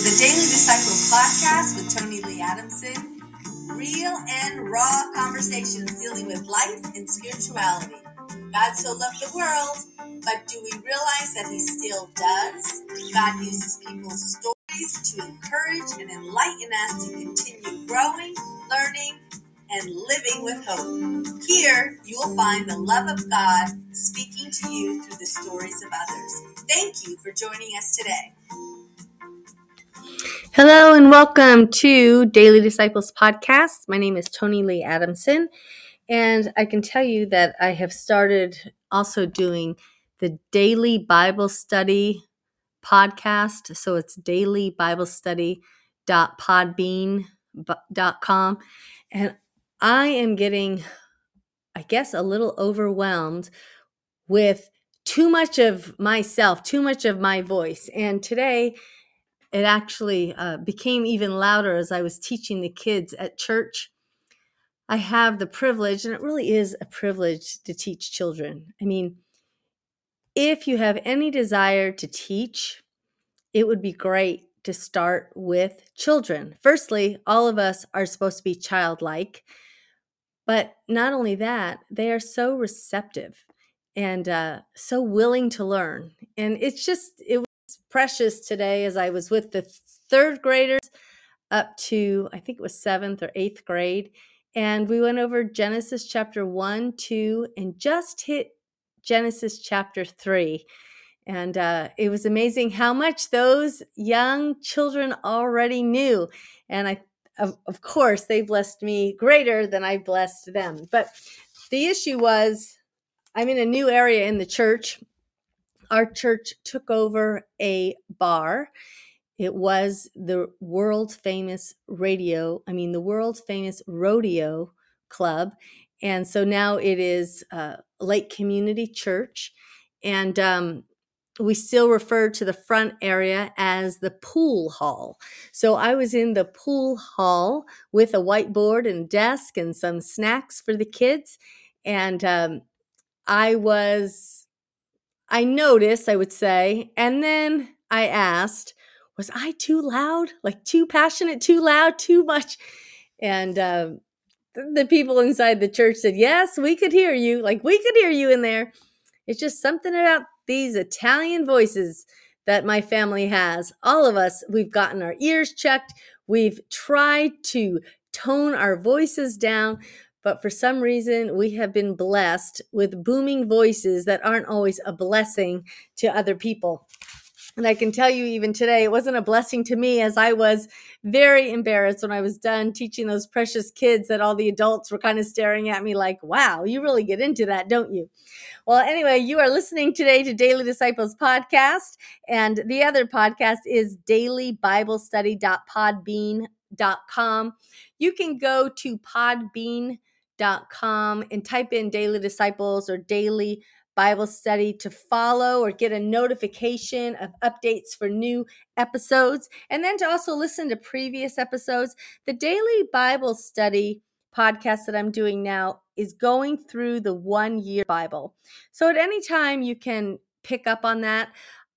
the Daily Disciples podcast with Toni Lee Adamson. Real and raw conversations dealing with life and spirituality. God so loved the world, but do we realize that He still does? God uses people's stories to encourage and enlighten us to continue growing, learning, and living with hope. Here, you will find the love of God speaking to you through the stories of others. Thank you for joining us today. Hello and welcome to Daily Disciples Podcast. My name is Toni Lee Adamson, and I can tell you that I have started also doing the Daily Bible Study podcast. So it's Daily Bible Study.podbean.com. And I am getting, I guess, a little overwhelmed with too much of myself, too much of my voice. And today, it actually uh, became even louder as I was teaching the kids at church. I have the privilege, and it really is a privilege to teach children. I mean, if you have any desire to teach, it would be great to start with children. Firstly, all of us are supposed to be childlike, but not only that, they are so receptive and uh, so willing to learn. And it's just, it precious today as I was with the third graders up to, I think it was seventh or eighth grade. And we went over Genesis chapter one, two, and just hit Genesis chapter three. And uh, it was amazing how much those young children already knew. And I, of, of course, they blessed me greater than I blessed them. But the issue was I'm in a new area in the church our church took over a bar. It was the world famous radio, I mean, the world famous rodeo club. And so now it is uh, Lake Community Church. And um, we still refer to the front area as the pool hall. So I was in the pool hall with a whiteboard and desk and some snacks for the kids. And um, I was I noticed, I would say, and then I asked, was I too loud? Like too passionate, too loud, too much? And uh, the people inside the church said, yes, we could hear you. Like we could hear you in there. It's just something about these Italian voices that my family has. All of us, we've gotten our ears checked. We've tried to tone our voices down, but for some reason we have been blessed with booming voices that aren't always a blessing to other people. And I can tell you, even today, it wasn't a blessing to me as I was very embarrassed when I was done teaching those precious kids that all the adults were kind of staring at me like, wow, you really get into that, don't you? Well, anyway, you are listening today to Daily Disciples podcast. And the other podcast is dailybiblestudy.podbean.com. You can go to Podbean.com com and type in daily disciples or daily Bible study to follow or get a notification of updates for new episodes, and then to also listen to previous episodes. The daily Bible study podcast that I'm doing now is going through the one year Bible. So at any time, you can pick up on that.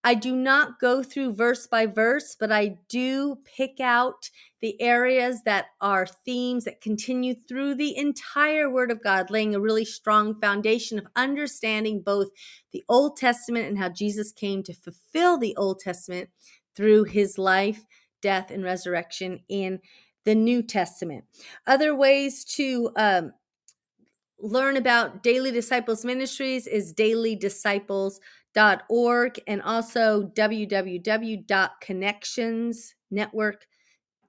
I do not go through verse by verse, but I do pick out the areas that are themes that continue through the entire Word of God, laying a really strong foundation of understanding both the Old Testament and how Jesus came to fulfill the Old Testament through his life, death, and resurrection in the New Testament. Other ways to um, learn about Daily Disciples Ministries is Daily Disciples org and also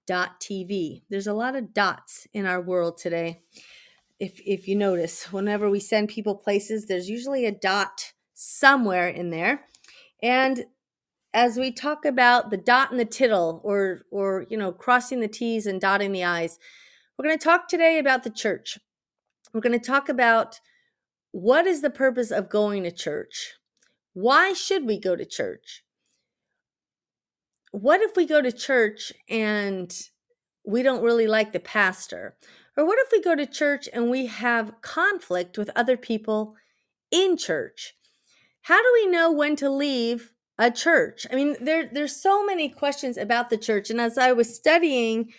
www.connectionsnetwork.tv. There's a lot of dots in our world today. If if you notice, whenever we send people places, there's usually a dot somewhere in there. And as we talk about the dot and the tittle or or you know crossing the t's and dotting the i's we're going to talk today about the church we're going to talk about what is the purpose of going to church why should we go to church? What if we go to church and we don't really like the pastor? Or what if we go to church and we have conflict with other people in church? How do we know when to leave a church? I mean, there there's so many questions about the church and as I was studying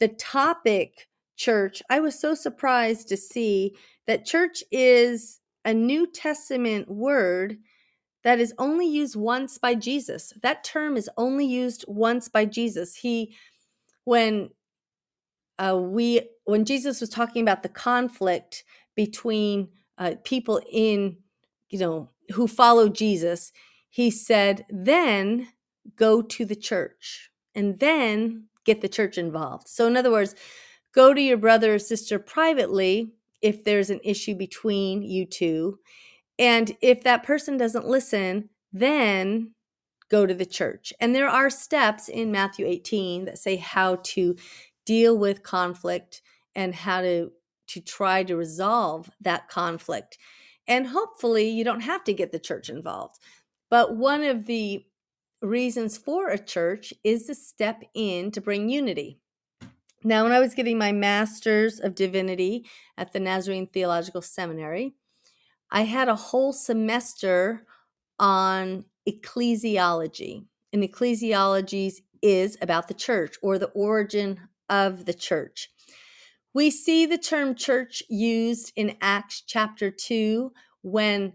the topic church, I was so surprised to see that church is a New Testament word that is only used once by Jesus. That term is only used once by Jesus. He when uh, we when Jesus was talking about the conflict between uh, people in you know who follow Jesus, he said, "Then go to the church, and then get the church involved." So, in other words, go to your brother or sister privately if there's an issue between you two, and if that person doesn't listen, then go to the church. And there are steps in Matthew 18 that say how to deal with conflict and how to to try to resolve that conflict. And hopefully you don't have to get the church involved. But one of the reasons for a church is to step in to bring unity. Now, when I was getting my master's of divinity at the Nazarene Theological Seminary, I had a whole semester on ecclesiology. And ecclesiology is about the church or the origin of the church. We see the term church used in Acts chapter 2 when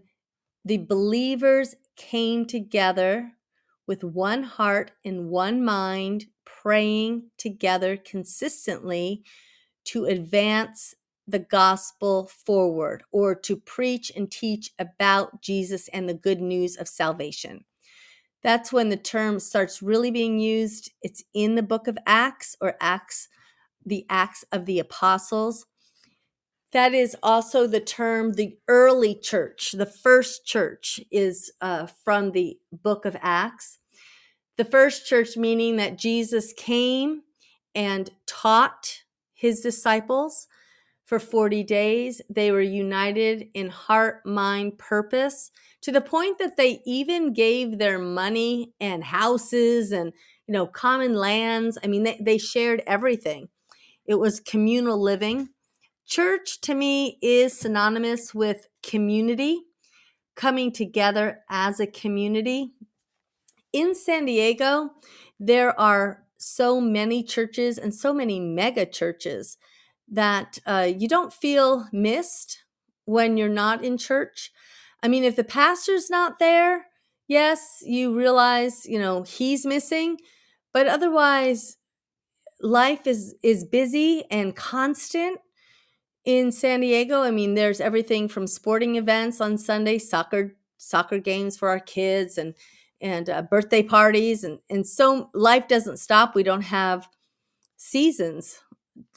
the believers came together with one heart and one mind, praying together consistently to advance the gospel forward or to preach and teach about Jesus and the good news of salvation. That's when the term starts really being used. It's in the book of Acts or Acts, the Acts of the Apostles. That is also the term the early church, the first church is uh, from the book of Acts. The first church meaning that Jesus came and taught his disciples for 40 days. They were united in heart, mind, purpose to the point that they even gave their money and houses and you know common lands. I mean they, they shared everything. It was communal living. Church to me is synonymous with community coming together as a community. In san diego there are so many churches and so many mega churches that uh, you don't feel missed when you're not in church I mean, if the pastor's not there, yes, you realize, you know, he's missing, but otherwise life is is busy and constant in San Diego. I mean, there's everything from sporting events on Sunday, soccer soccer games for our kids and and uh, birthday parties and and so life doesn't stop. We don't have seasons,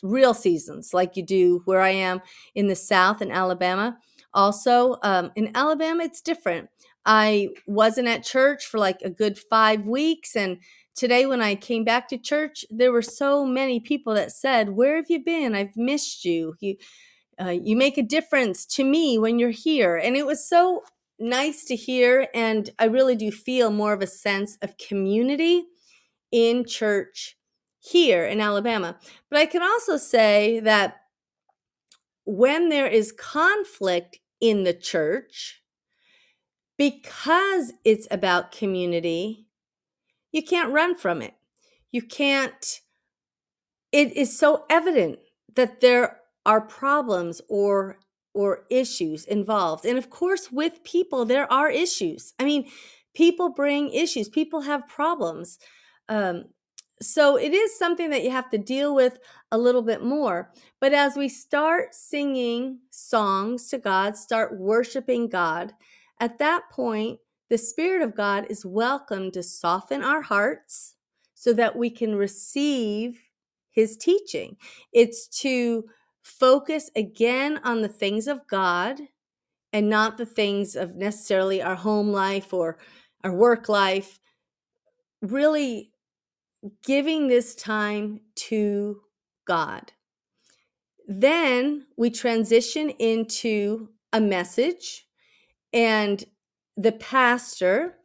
real seasons like you do where I am in the South in Alabama also, um, in Alabama, it's different. I wasn't at church for like a good five weeks. And today, when I came back to church, there were so many people that said, Where have you been? I've missed you. You, uh, you make a difference to me when you're here. And it was so nice to hear. And I really do feel more of a sense of community in church here in Alabama. But I can also say that when there is conflict in the church, because it's about community, you can't run from it. You can't, it is so evident that there are problems or or issues involved. And of course, with people, there are issues. I mean, people bring issues, people have problems. Um, so it is something that you have to deal with a little bit more. But as we start singing songs to God, start worshiping God, at that point, the Spirit of God is welcome to soften our hearts so that we can receive His teaching. It's to focus again on the things of God and not the things of necessarily our home life or our work life. Really giving this time to God. Then we transition into a message, and the pastor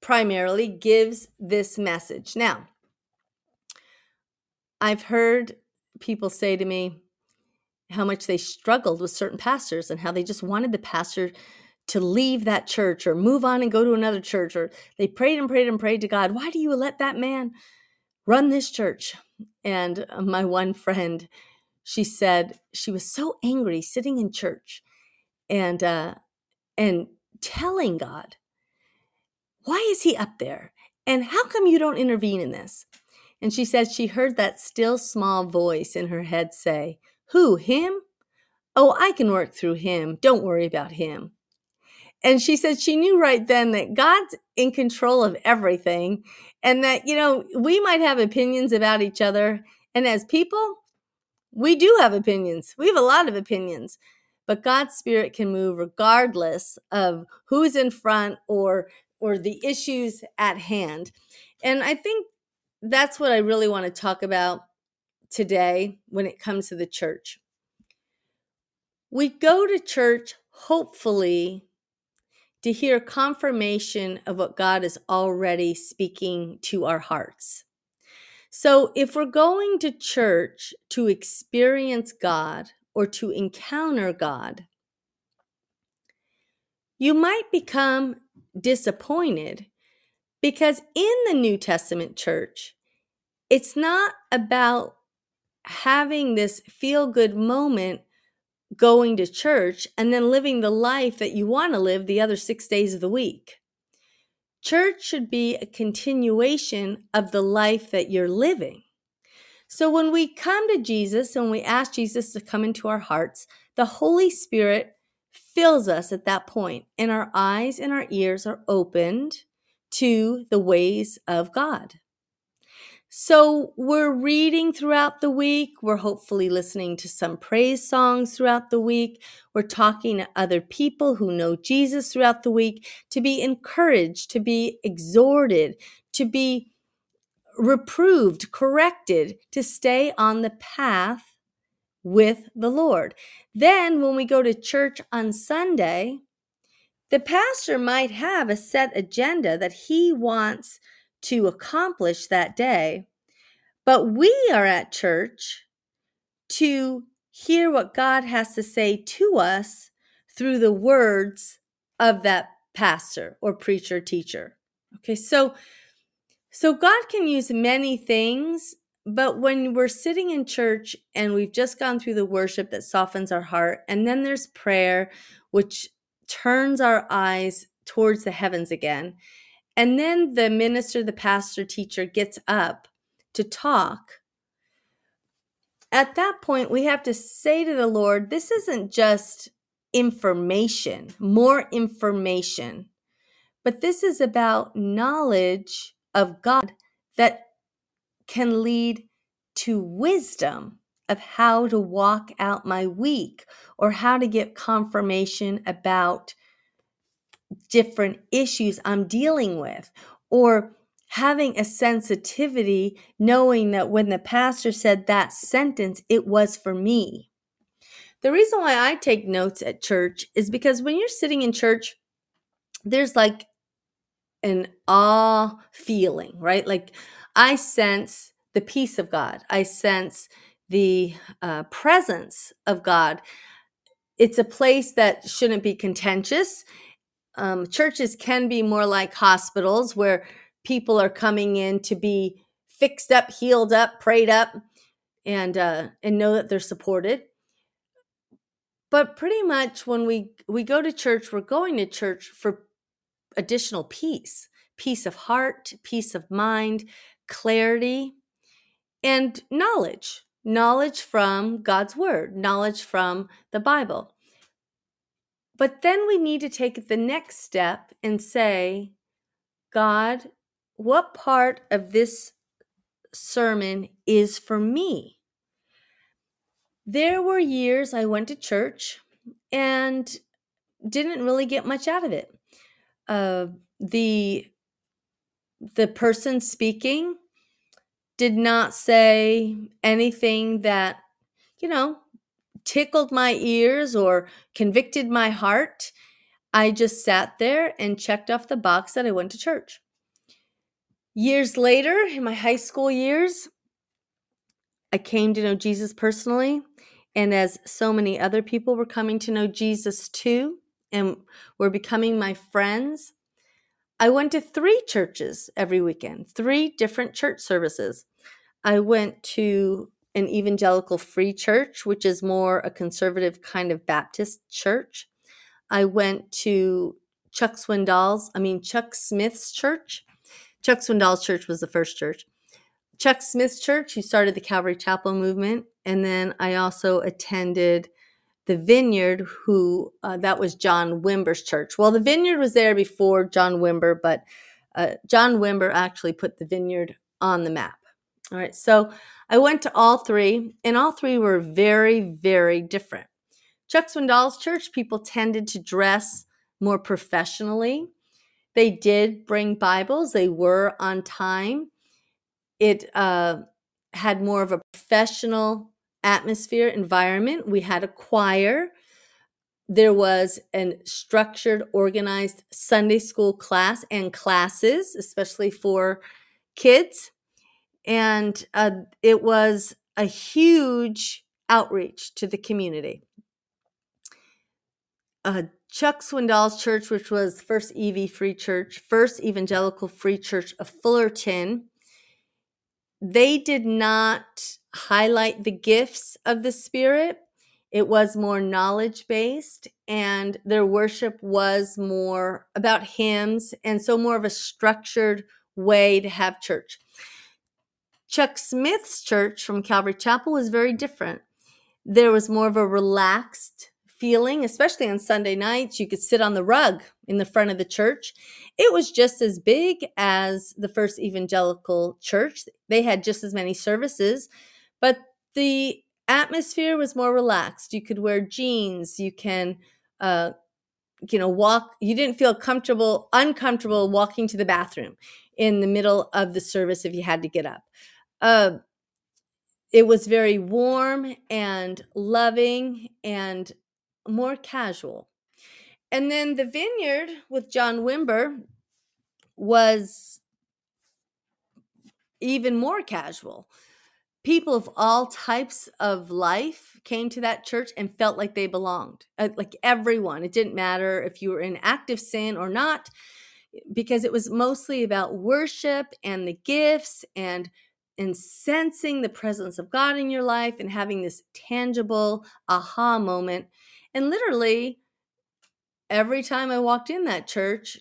primarily gives this message. Now, I've heard people say to me how much they struggled with certain pastors and how they just wanted the pastor to leave that church or move on and go to another church or they prayed and prayed and prayed to God, why do you let that man run this church? And uh, my one friend, she said she was so angry sitting in church and uh and telling God, why is he up there? And how come you don't intervene in this? And she said she heard that still small voice in her head say, Who, him? Oh, I can work through him. Don't worry about him. And she said she knew right then that God's in control of everything and that, you know, we might have opinions about each other. And as people, we do have opinions. We have a lot of opinions. But God's spirit can move regardless of who's in front or or the issues at hand. And I think that's what I really want to talk about today when it comes to the church. We go to church hopefully to hear confirmation of what God is already speaking to our hearts. So, if we're going to church to experience God or to encounter God, you might become disappointed because in the New Testament church, it's not about having this feel good moment going to church and then living the life that you want to live the other six days of the week. Church should be a continuation of the life that you're living. So when we come to Jesus and we ask Jesus to come into our hearts, the Holy Spirit fills us at that point, and our eyes and our ears are opened to the ways of God. So we're reading throughout the week. We're hopefully listening to some praise songs throughout the week. We're talking to other people who know Jesus throughout the week to be encouraged, to be exhorted, to be reproved, corrected, to stay on the path with the Lord. Then when we go to church on Sunday, the pastor might have a set agenda that he wants to accomplish that day, but we are at church to hear what God has to say to us through the words of that pastor or preacher teacher. Okay, so so God can use many things, but when we're sitting in church and we've just gone through the worship that softens our heart, and then there's prayer, which turns our eyes towards the heavens again. And then the minister, the pastor, teacher gets up to talk. At that point, we have to say to the Lord, this isn't just information, more information, but this is about knowledge of God that can lead to wisdom of how to walk out my week or how to get confirmation about different issues I'm dealing with or having a sensitivity knowing that when the pastor said that sentence it was for me. The reason why I take notes at church is because when you're sitting in church there's like an awe feeling, right? Like I sense the peace of God. I sense the uh, presence of God. It's a place that shouldn't be contentious. Um, churches can be more like hospitals where people are coming in to be fixed up, healed up, prayed up, and uh, and know that they're supported. But pretty much when we we go to church, we're going to church for additional peace, peace of heart, peace of mind, clarity, and knowledge knowledge from God's word, knowledge from the Bible. But then we need to take the next step and say, God, what part of this sermon is for me? There were years I went to church and didn't really get much out of it. Uh, the the person speaking did not say anything that, you know, tickled my ears or convicted my heart. I just sat there and checked off the box that I went to church. Years later, in my high school years, I came to know Jesus personally. And as so many other people were coming to know Jesus too, and were becoming my friends, I went to three churches every weekend, three different church services. I went to an evangelical free church, which is more a conservative kind of Baptist church. I went to Chuck Swindoll's, I mean, Chuck Smith's church. Chuck Swindoll's church was the first church. Chuck Smith's church, he started the Calvary Chapel movement. And then I also attended the Vineyard, who uh, that was John Wimber's church. Well, the Vineyard was there before John Wimber, but uh, John Wimber actually put the Vineyard on the map. All right, so I went to all three, and all three were very, very different. Chuck Swindoll's church, people tended to dress more professionally. They did bring Bibles, they were on time. It uh, had more of a professional atmosphere, environment. We had a choir. There was a structured, organized Sunday school class and classes, especially for kids. And uh, it was a huge outreach to the community. Uh, Chuck Swindoll's church, which was First EV Free Church, First Evangelical Free Church of Fullerton, they did not highlight the gifts of the Spirit. It was more knowledge based, and their worship was more about hymns, and so more of a structured way to have church. Chuck Smith's church from Calvary Chapel was very different. There was more of a relaxed feeling, especially on Sunday nights. You could sit on the rug in the front of the church. It was just as big as the first evangelical church. They had just as many services, but the atmosphere was more relaxed. You could wear jeans. You can, uh, you know, walk. You didn't feel comfortable, uncomfortable walking to the bathroom in the middle of the service if you had to get up. Uh, it was very warm and loving and more casual. And then the vineyard with John Wimber was even more casual. People of all types of life came to that church and felt like they belonged. Uh, like everyone. It didn't matter if you were in active sin or not, because it was mostly about worship and the gifts and and sensing the presence of God in your life and having this tangible aha moment and literally, every time I walked in that church,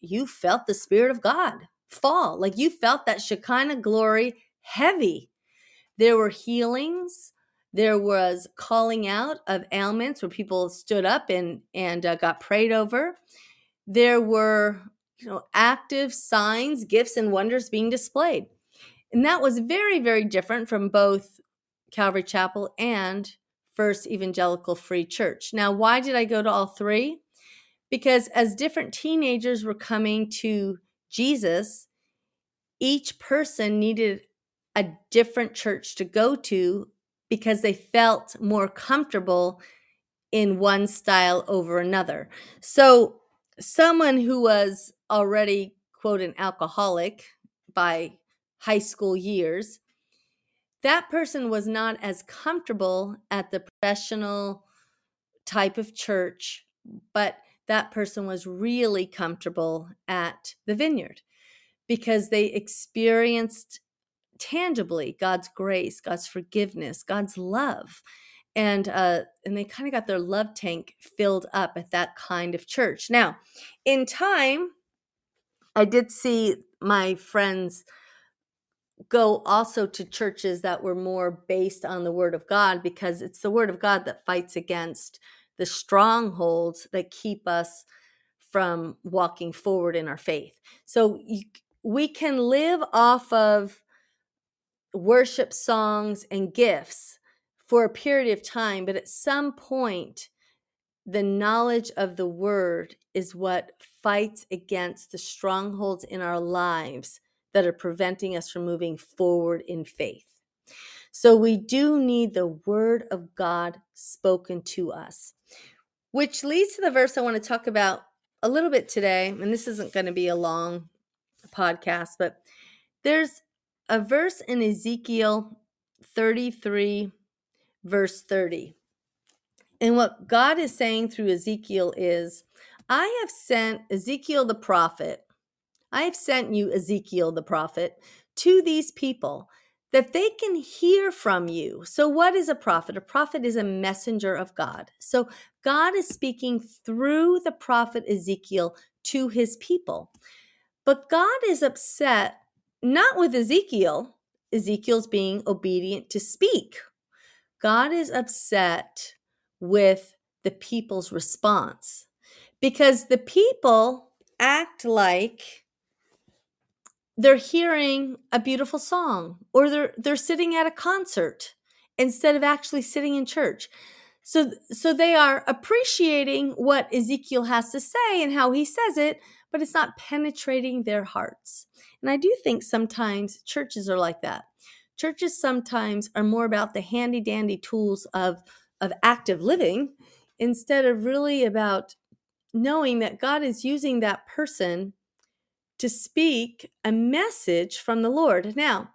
you felt the Spirit of God fall. Like you felt that Shekinah glory heavy. There were healings. There was calling out of ailments where people stood up and and uh, got prayed over. There were you know active signs, gifts, and wonders being displayed, and that was very very different from both Calvary Chapel and First Evangelical Free Church. Now, why did I go to all three? Because as different teenagers were coming to Jesus, each person needed a different church to go to because they felt more comfortable in one style over another. So, someone who was already, quote, an alcoholic by high school years that person was not as comfortable at the professional type of church, but that person was really comfortable at the vineyard because they experienced tangibly God's grace, God's forgiveness, God's love. And uh, and they kind of got their love tank filled up at that kind of church. Now, in time, I did see my friends go also to churches that were more based on the word of God because it's the word of God that fights against the strongholds that keep us from walking forward in our faith. So we can live off of worship songs and gifts for a period of time, but at some point, the knowledge of the word is what fights against the strongholds in our lives that are preventing us from moving forward in faith. So we do need the word of God spoken to us, which leads to the verse I want to talk about a little bit today. And this isn't going to be a long podcast, but there's a verse in Ezekiel 33, verse 30. And what God is saying through Ezekiel is, I have sent Ezekiel the prophet, I have sent you, Ezekiel the prophet, to these people that they can hear from you. So, what is a prophet? A prophet is a messenger of God. So, God is speaking through the prophet Ezekiel to his people. But God is upset not with Ezekiel, Ezekiel's being obedient to speak. God is upset with the people's response because the people act like they're hearing a beautiful song or they're they're sitting at a concert instead of actually sitting in church. So so they are appreciating what Ezekiel has to say and how he says it but it's not penetrating their hearts. And i do think sometimes churches are like that. Churches sometimes are more about the handy dandy tools of of active living instead of really about knowing that God is using that person to speak a message from the Lord. Now,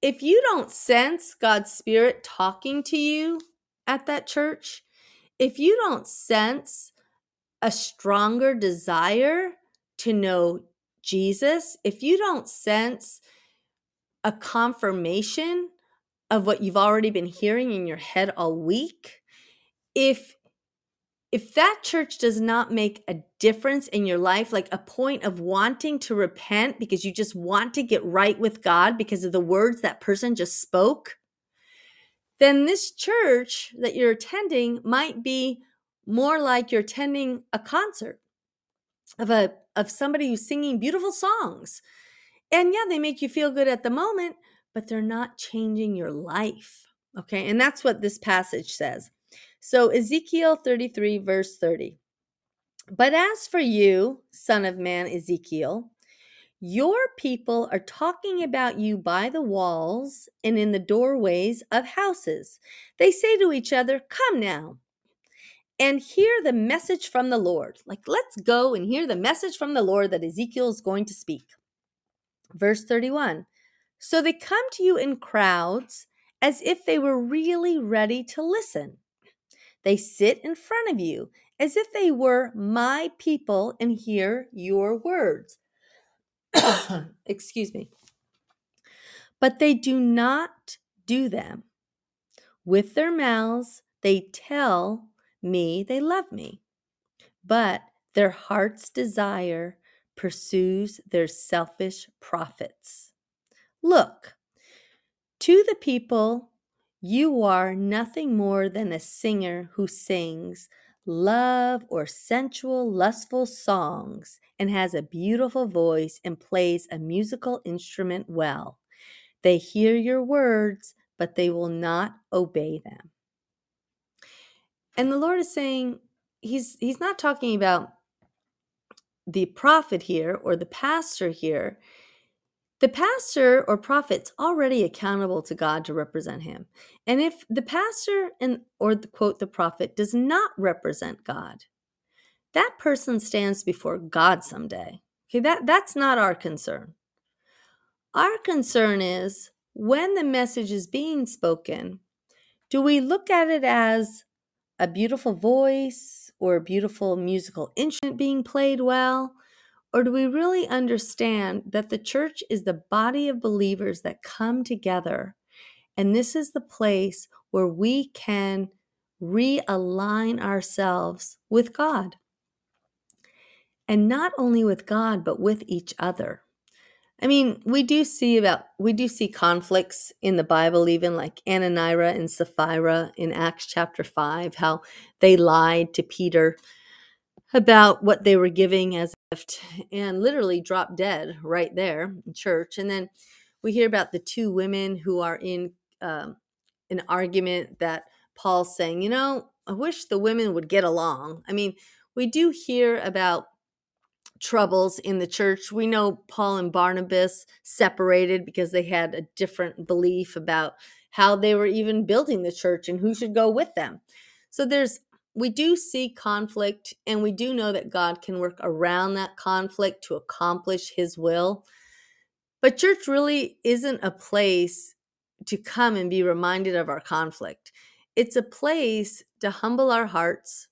if you don't sense God's Spirit talking to you at that church, if you don't sense a stronger desire to know Jesus, if you don't sense a confirmation of what you've already been hearing in your head all week, if if that church does not make a difference in your life, like a point of wanting to repent because you just want to get right with God because of the words that person just spoke, then this church that you're attending might be more like you're attending a concert of a of somebody who's singing beautiful songs. And yeah, they make you feel good at the moment, but they're not changing your life. Okay? And that's what this passage says. So, Ezekiel 33, verse 30. But as for you, son of man, Ezekiel, your people are talking about you by the walls and in the doorways of houses. They say to each other, Come now and hear the message from the Lord. Like, let's go and hear the message from the Lord that Ezekiel is going to speak. Verse 31 So they come to you in crowds as if they were really ready to listen. They sit in front of you as if they were my people and hear your words. Excuse me. But they do not do them. With their mouths, they tell me they love me, but their heart's desire pursues their selfish profits. Look, to the people you are nothing more than a singer who sings love or sensual, lustful songs and has a beautiful voice and plays a musical instrument well. They hear your words, but they will not obey them. And the Lord is saying, He's He's not talking about the prophet here or the pastor here. The pastor or prophet's already accountable to God to represent him. And if the pastor and or the quote the prophet does not represent God, that person stands before God someday. Okay, that, that's not our concern. Our concern is when the message is being spoken, do we look at it as a beautiful voice or a beautiful musical instrument being played well? Or do we really understand that the church is the body of believers that come together? And this is the place where we can realign ourselves with God. And not only with God, but with each other. I mean, we do see about we do see conflicts in the Bible, even like Ananias and Sapphira in Acts chapter five, how they lied to Peter about what they were giving as and literally dropped dead right there in church. And then we hear about the two women who are in um, an argument that Paul's saying, you know, I wish the women would get along. I mean, we do hear about troubles in the church. We know Paul and Barnabas separated because they had a different belief about how they were even building the church and who should go with them. So there's we do see conflict and we do know that God can work around that conflict to accomplish his will. But church really isn't a place to come and be reminded of our conflict. It's a place to humble our hearts,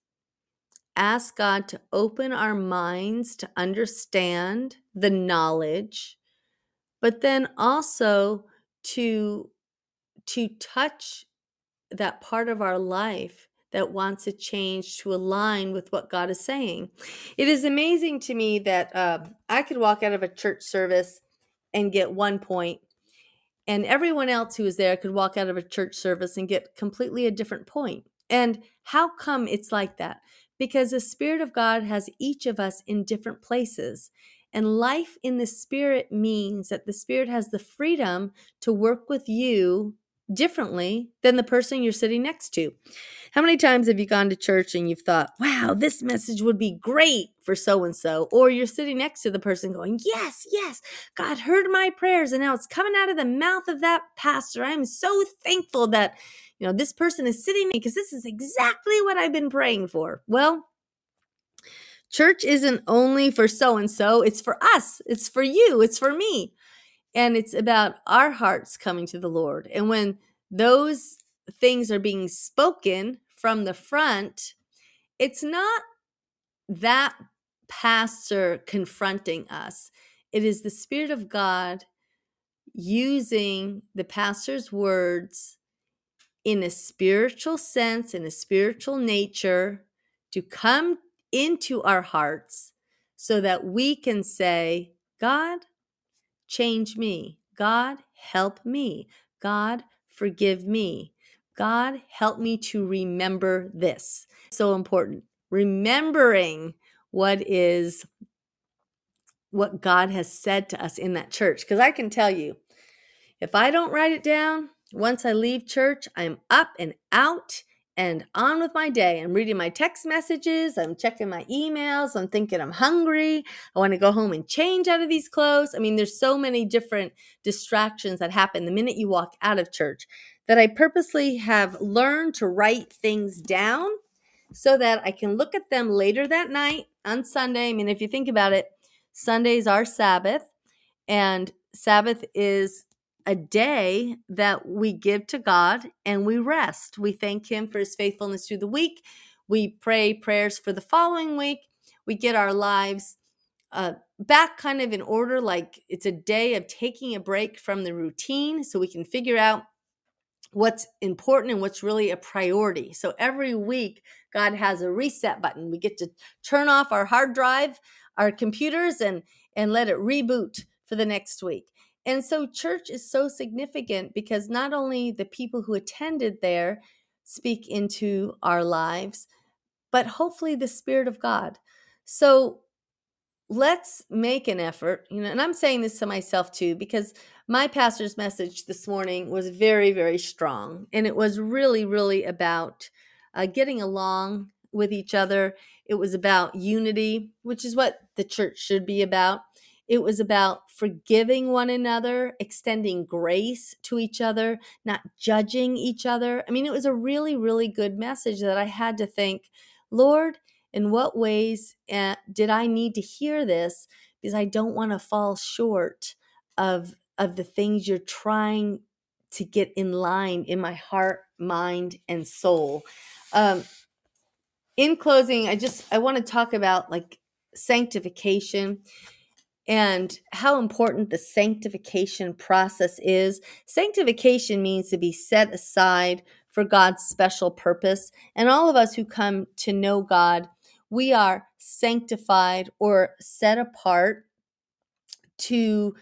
ask God to open our minds to understand the knowledge, but then also to to touch that part of our life that wants a change to align with what God is saying. It is amazing to me that uh, I could walk out of a church service and get one point, and everyone else who was there could walk out of a church service and get completely a different point. And how come it's like that? Because the Spirit of God has each of us in different places. And life in the Spirit means that the Spirit has the freedom to work with you differently than the person you're sitting next to. How many times have you gone to church and you've thought, wow, this message would be great for so and so? Or you're sitting next to the person going, yes, yes, God heard my prayers and now it's coming out of the mouth of that pastor. I'm so thankful that, you know, this person is sitting because this is exactly what I've been praying for. Well, church isn't only for so and so, it's for us, it's for you, it's for me. And it's about our hearts coming to the Lord. And when those things are being spoken from the front, it's not that pastor confronting us. It is the Spirit of God using the pastor's words in a spiritual sense, in a spiritual nature, to come into our hearts so that we can say, God, change me. God, help me. God, forgive me. God, help me to remember this. So important. Remembering what is what God has said to us in that church. Because I can tell you, if I don't write it down, once I leave church, I'm up and out and on with my day. I'm reading my text messages, I'm checking my emails, I'm thinking I'm hungry, I want to go home and change out of these clothes. I mean, there's so many different distractions that happen the minute you walk out of church that I purposely have learned to write things down so that I can look at them later that night on Sunday. I mean, if you think about it, Sunday's our Sabbath, and Sabbath is a day that we give to God and we rest. We thank Him for His faithfulness through the week. We pray prayers for the following week. We get our lives uh, back kind of in order, like it's a day of taking a break from the routine so we can figure out what's important and what's really a priority. So every week, God has a reset button. We get to turn off our hard drive, our computers, and and let it reboot for the next week. And so church is so significant because not only the people who attended there speak into our lives, but hopefully the Spirit of God. So let's make an effort, you know, and I'm saying this to myself too, because my pastor's message this morning was very, very strong. And it was really, really about uh, getting along with each other. It was about unity, which is what the church should be about. It was about forgiving one another, extending grace to each other, not judging each other. I mean, it was a really, really good message that I had to think, Lord, in what ways uh, did I need to hear this? Because I don't want to fall short of of the things you're trying to get in line in my heart, mind, and soul. Um, in closing, I just I want to talk about like sanctification and how important the sanctification process is. Sanctification means to be set aside for God's special purpose. And all of us who come to know God, we are sanctified or set apart to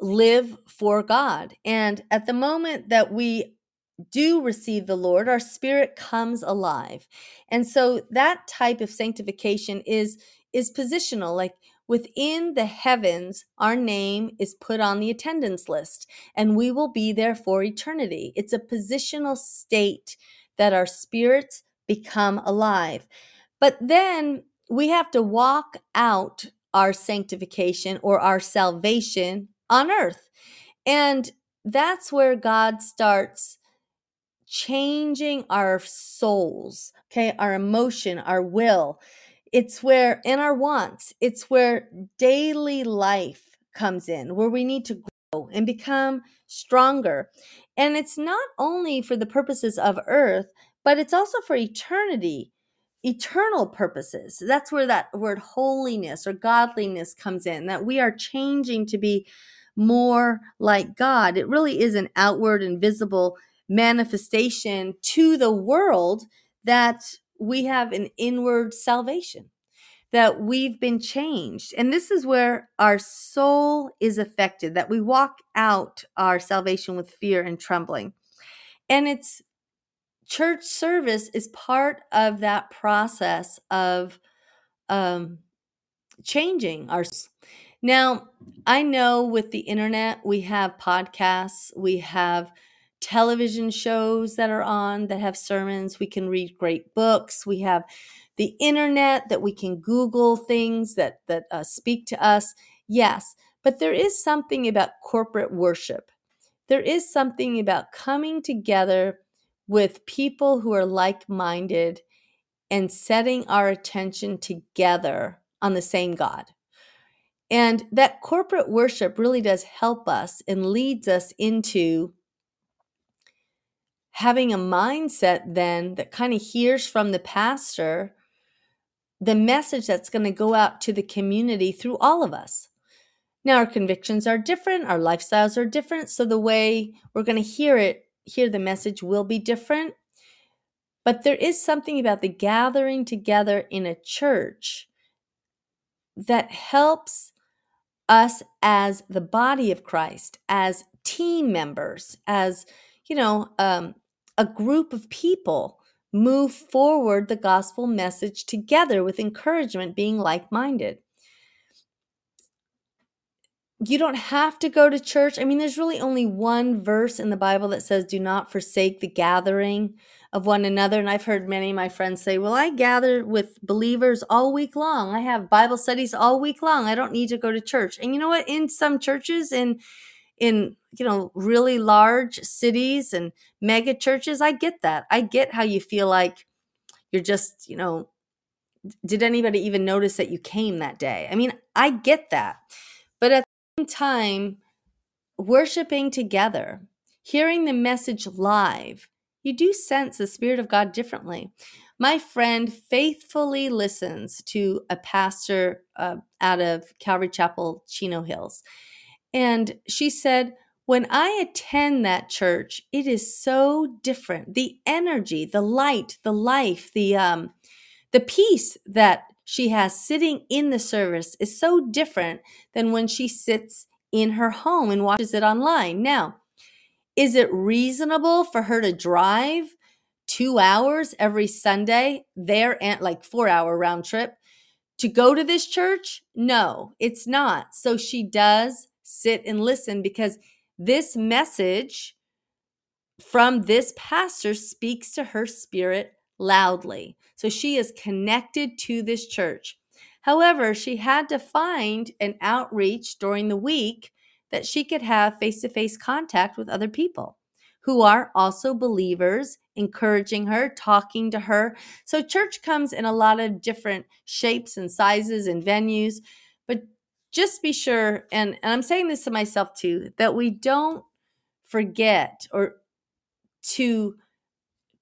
live for God. And at the moment that we do receive the Lord, our spirit comes alive. And so that type of sanctification is is positional like within the heavens our name is put on the attendance list and we will be there for eternity. It's a positional state that our spirits become alive. But then we have to walk out our sanctification or our salvation on earth. And that's where God starts changing our souls, okay, our emotion, our will. It's where, in our wants, it's where daily life comes in, where we need to grow and become stronger. And it's not only for the purposes of earth, but it's also for eternity, eternal purposes. That's where that word holiness or godliness comes in, that we are changing to be more like God. It really is an outward and visible manifestation to the world that we have an inward salvation, that we've been changed. And this is where our soul is affected, that we walk out our salvation with fear and trembling. And it's church service is part of that process of um, changing our now i know with the internet we have podcasts we have television shows that are on that have sermons. We can read great books. We have the internet that we can google things that that uh, speak to us. Yes but there is something about corporate worship. There is something about coming together with people who are like minded and setting our attention together on the same God. And that corporate worship really does help us and leads us into having a mindset then that kind of hears from the pastor the message that's going to go out to the community through all of us. Now, our convictions are different, our lifestyles are different, so the way we're going to hear it hear the message will be different. But there is something about the gathering together in a church that helps us as the body of Christ, as team members, as, you know, um, a group of people move forward the gospel message together with encouragement, being like minded you don't have to go to church. I mean, there's really only one verse in the Bible that says, do not forsake the gathering of one another. And I've heard many of my friends say, well, I gather with believers all week long. I have Bible studies all week long. I don't need to go to church. And you know what? In some churches, in in you know really large cities and mega churches i get that i get how you feel like you're just you know did anybody even notice that you came that day i mean i get that but at the same time worshiping together, hearing the message live, you do sense the Spirit of God differently. My friend faithfully listens to a pastor uh, out of Calvary Chapel, Chino Hills. And she said, when I attend that church, it is so different. The energy, the light, the life, the um, the peace that she has sitting in the service is so different than when she sits in her home and watches it online. Now, is it reasonable for her to drive two hours every Sunday there and like four hour round trip to go to this church? No, it's not. So she does sit and listen because this message from this pastor speaks to her spirit loudly. So she is connected to this church. However, she had to find an outreach during the week that she could have face to face contact with other people who are also believers, encouraging her, talking to her. So, church comes in a lot of different shapes and sizes and venues. But just be sure, and, and I'm saying this to myself too, that we don't forget or to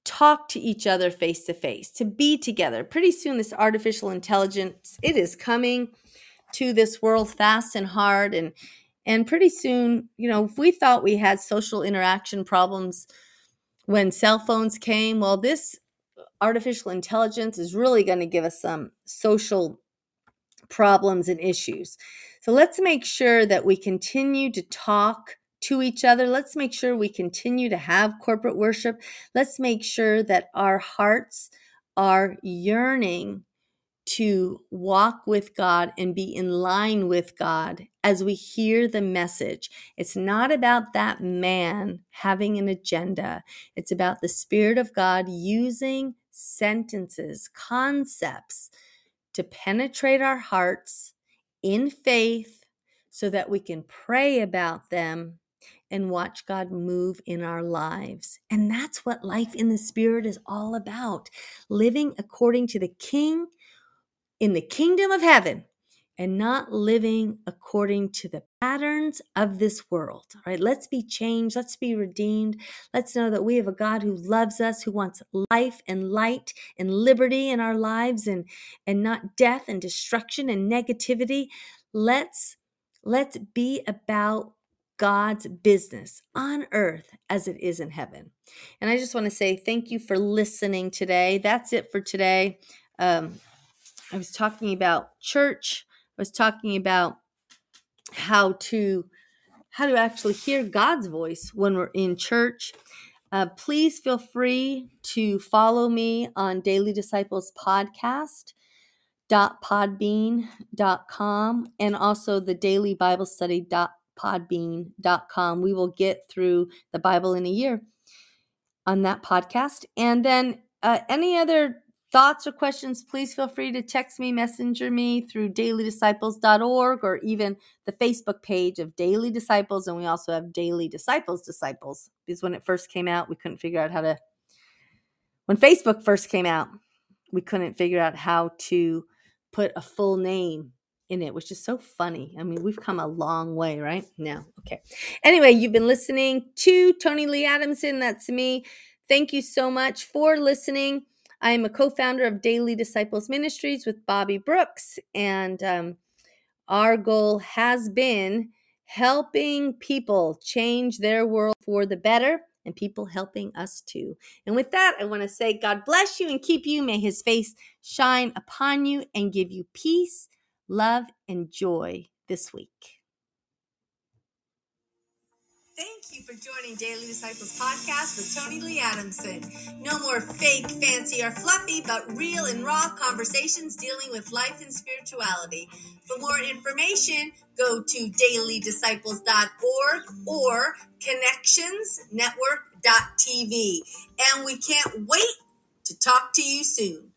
talk to each other face to face, to be together. Pretty soon, this artificial intelligence it is coming to this world fast and hard, and and pretty soon, you know, if we thought we had social interaction problems when cell phones came, well, this artificial intelligence is really going to give us some social problems and issues. So let's make sure that we continue to talk to each other. Let's make sure we continue to have corporate worship. Let's make sure that our hearts are yearning to walk with God and be in line with God as we hear the message. It's not about that man having an agenda, it's about the Spirit of God using sentences, concepts to penetrate our hearts in faith so that we can pray about them and watch God move in our lives. And that's what life in the Spirit is all about living according to the King in the kingdom of heaven and not living according to the patterns of this world. Right, let's be changed. Let's be redeemed. Let's know that we have a God who loves us, who wants life and light and liberty in our lives and, and not death and destruction and negativity. Let's let's be about God's business on earth as it is in heaven. And I just want to say thank you for listening today. That's it for today. Um, I was talking about church. Was talking about how to how to actually hear God's voice when we're in church. Uh, please feel free to follow me on Daily Disciples podcast podbean.com and also the daily bible podbean.com. We will get through the Bible in a year on that podcast. And then uh, any other thoughts or questions, please feel free to text me, messenger me through dailydisciples.org or even the Facebook page of Daily Disciples. And we also have Daily Disciples Disciples because when it first came out, we couldn't figure out how to, when Facebook first came out, we couldn't figure out how to put a full name in it, which is so funny. I mean, we've come a long way, right? Now, okay. Anyway, you've been listening to Toni Lee Adamson. That's me. Thank you so much for listening. I am a co founder of Daily Disciples Ministries with Bobbye Brooks, and um, our goal has been helping people change their world for the better and people helping us too. And with that, I want to say, God bless you and keep you. May his face shine upon you and give you peace love, and joy this week. Thank you for joining Daily Disciples Podcast with Toni Lee Adamson. No more fake, fancy, or fluffy, but real and raw conversations dealing with life and spirituality. For more information, go to dailydisciples.org or connectionsnetwork.tv. And we can't wait to talk to you soon.